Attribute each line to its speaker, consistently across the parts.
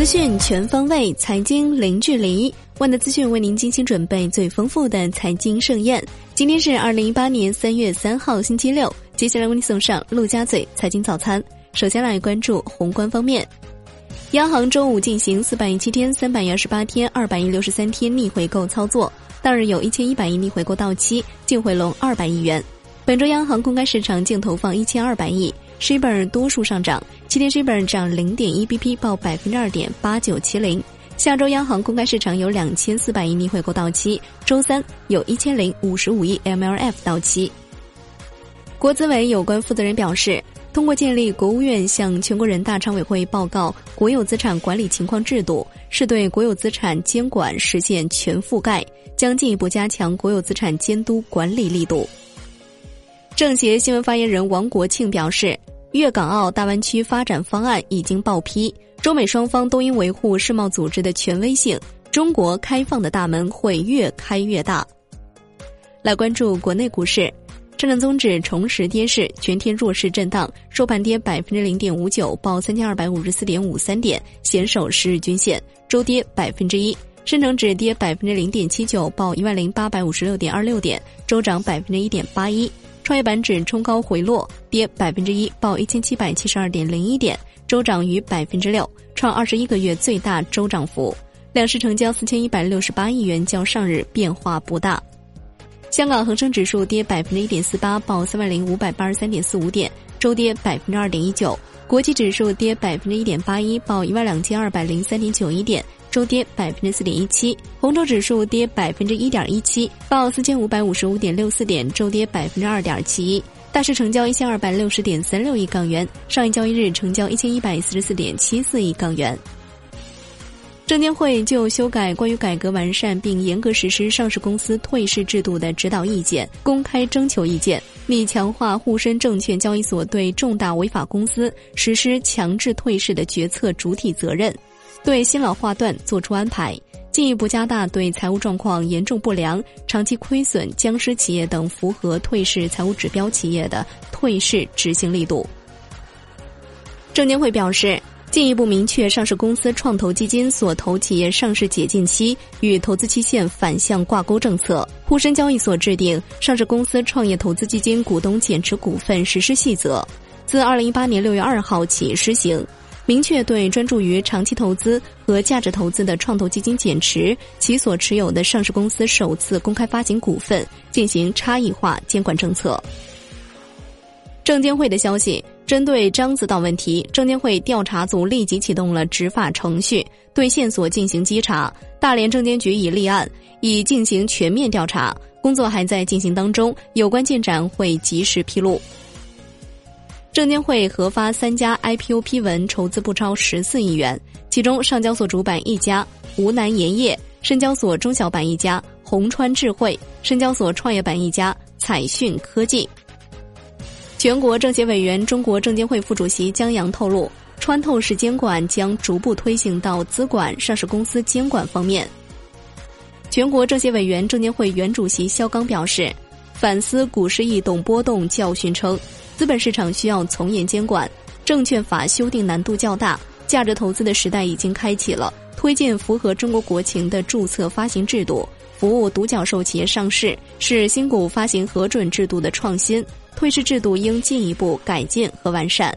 Speaker 1: 资讯全方位，财经零距离。万德资讯为您精心准备最丰富的财经盛宴。今天是二零一八年三月三号，星期六。接下来为您送上陆家嘴财经早餐。首先来关注宏观方面，央行周五进行四百亿七天、三百亿二十八天、二百亿六十三天逆回购操作，当日有一千一百亿逆回购到期，净回笼二百亿元。本周央行公开市场净投放一千二百亿。S h i b r 多数上涨，七天 s h i b r 涨零点一 BP，报百分之二点八九七零。下周央行公开市场有两千四百亿逆回购到期，周三有一千零五十五亿 MLF 到期。国资委有关负责人表示，通过建立国务院向全国人大常委会报告国有资产管理情况制度，是对国有资产监管实现全覆盖，将进一步加强国有资产监督管理力度。政协新闻发言人王国庆表示。粤港澳大湾区发展方案已经报批，中美双方都应维护世贸组织的权威性，中国开放的大门会越开越大。来关注国内股市，上证综指重拾跌势，全天弱势震荡，收盘跌百分之零点五九，报三千二百五十四点五三点，险守十日均线，周跌百分之一。深成指跌百分之零点七九，报一万零八百五十六点二六点，周涨百分之一点八一。创业板指冲高回落，跌百分之一，报一千七百七十二点零一点，周涨逾百分之六，创二十一个月最大周涨幅。两市成交四千一百六十八亿元，较上日变化不大。香港恒生指数跌百分之一点四八，报三万零五百八十三点四五点，周跌百分之二点一九。国际指数跌百分之一点八一，报一万两千二百零三点九一点。周跌百分之四点一七，红筹指数跌百分之一点一七，报四千五百五十五点六四点，周跌百分之二点七一。大市成交一千二百六十点三六亿港元，上一交易日成交一千一百四十四点七四亿港元。证监会就修改关于改革完善并严格实施上市公司退市制度的指导意见公开征求意见，拟强化沪深证券交易所对重大违法公司实施强制退市的决策主体责任。对新老划段作出安排，进一步加大对财务状况严重不良、长期亏损、僵尸企业等符合退市财务指标企业的退市执行力度。证监会表示，进一步明确上市公司创投基金所投企业上市解禁期与投资期限反向挂钩政策。沪深交易所制定《上市公司创业投资基金股东减持股份实施细则》，自二零一八年六月二号起施行。明确对专注于长期投资和价值投资的创投基金减持其所持有的上市公司首次公开发行股份进行差异化监管政策。证监会的消息，针对獐子岛问题，证监会调查组立即启动了执法程序，对线索进行稽查。大连证监局已立案，已进行全面调查，工作还在进行当中，有关进展会及时披露。证监会核发三家 IPO 批文，筹资不超十四亿元，其中上交所主板一家湖南盐业，深交所中小板一家红川智慧，深交所创业板一家彩讯科技。全国政协委员、中国证监会副主席江阳透露，穿透式监管将逐步推行到资管、上市公司监管方面。全国政协委员、证监会原主席肖钢表示，反思股市异动波动教训称。资本市场需要从严监管，证券法修订难度较大，价值投资的时代已经开启了。推进符合中国国情的注册发行制度，服务独角兽企业上市，是新股发行核准制度的创新。退市制度应进一步改进和完善。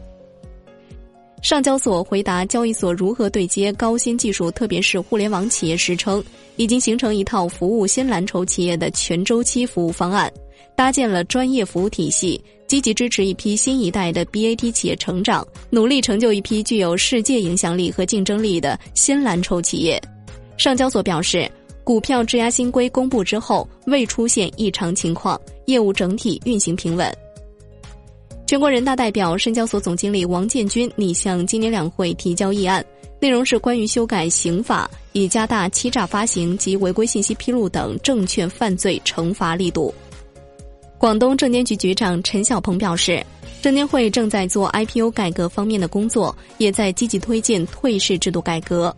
Speaker 1: 上交所回答交易所如何对接高新技术，特别是互联网企业时称，已经形成一套服务新蓝筹企业的全周期服务方案。搭建了专业服务体系，积极支持一批新一代的 BAT 企业成长，努力成就一批具有世界影响力和竞争力的新蓝筹企业。上交所表示，股票质押新规公布之后，未出现异常情况，业务整体运行平稳。全国人大代表、深交所总经理王建军拟向今年两会提交议案，内容是关于修改刑法，以加大欺诈发行及违规信息披露等证券犯罪惩罚力度。广东证监局局长陈小鹏表示，证监会正在做 IPO 改革方面的工作，也在积极推进退市制度改革。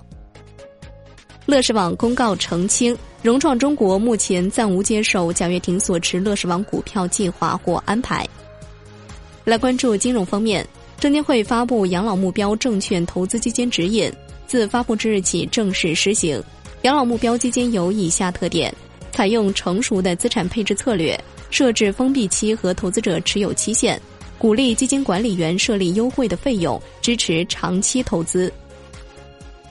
Speaker 1: 乐视网公告澄清，融创中国目前暂无接受贾跃亭所持乐视网股票计划或安排。来关注金融方面，证监会发布养老目标证券投资基金指引，自发布之日起正式实行。养老目标基金有以下特点：采用成熟的资产配置策略，设置封闭期和投资者持有期限，鼓励基金管理员设立优惠的费用，支持长期投资。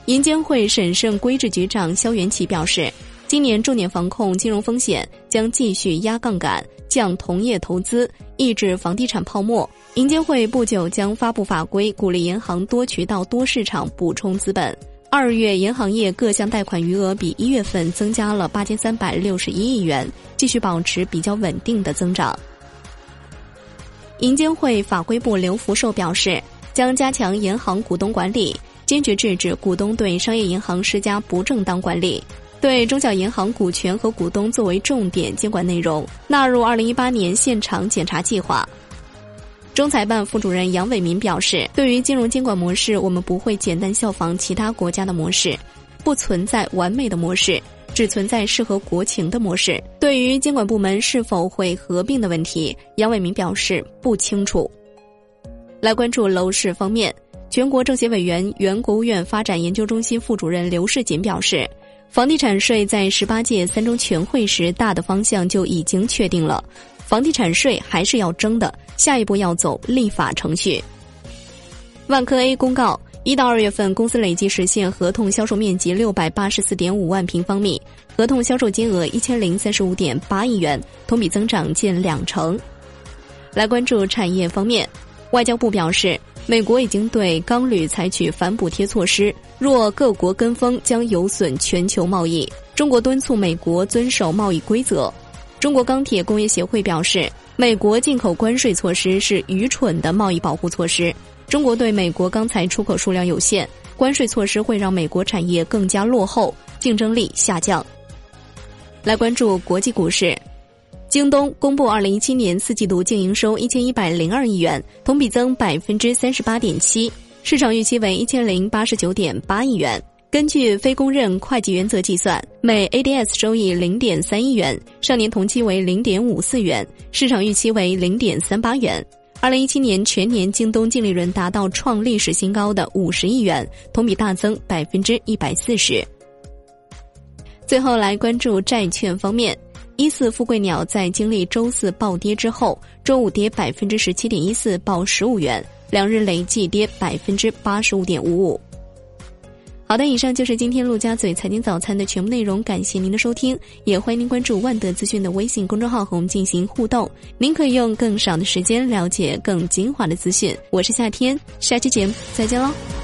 Speaker 1: 银监会审慎规制局长肖元奇表示，今年重点防控金融风险，将继续压杠杆、降同业投资，抑制房地产泡沫。银监会不久将发布法规，鼓励银行多渠道、多市场补充资本。二月，银行业各项贷款余额比一月份增加了八千三百六十一亿元，继续保持比较稳定的增长。银监会法规部刘福寿表示，将加强银行股东管理。坚决制止股东对商业银行施加不正当管理，对中小银行股权和股东作为重点监管内容纳入二零一八年现场检查计划。中财办副主任杨伟民表示，对于金融监管模式，我们不会简单效仿其他国家的模式，不存在完美的模式，只存在适合国情的模式。对于监管部门是否会合并的问题，杨伟民表示不清楚。来关注楼市方面。全国政协委员、原国务院发展研究中心副主任刘世锦表示，房地产税在十八届三中全会时大的方向就已经确定了，房地产税还是要征的，下一步要走立法程序。万科 A 公告，一到二月份公司累计实现合同销售面积六百八十四点五万平方米，合同销售金额一千零三十五点八亿元，同比增长近两成。来关注产业方面，外交部表示。美国已经对钢铝采取反补贴措施，若各国跟风，将有损全球贸易。中国敦促美国遵守贸易规则。中国钢铁工业协会表示，美国进口关税措施是愚蠢的贸易保护措施。中国对美国钢材出口数量有限，关税措施会让美国产业更加落后，竞争力下降。来关注国际股市。京东公布二零一七年四季度净营收一千一百零二亿元，同比增百分之三十八点七，市场预期为一千零八十九点八亿元。根据非公认会计原则计算，每 ADS 收益零点三亿元，上年同期为零点五四元，市场预期为零点三八元。二零一七年全年京东净利润达到创历史新高的五十亿元，同比大增百分之一百四十。最后来关注债券方面。一四富贵鸟在经历周四暴跌之后，周五跌百分之十七点一四，报十五元，两日累计跌百分之八十五点五五。好的，以上就是今天陆家嘴财经早餐的全部内容，感谢您的收听，也欢迎您关注万德资讯的微信公众号和我们进行互动。您可以用更少的时间了解更精华的资讯。我是夏天，下期节目再见喽。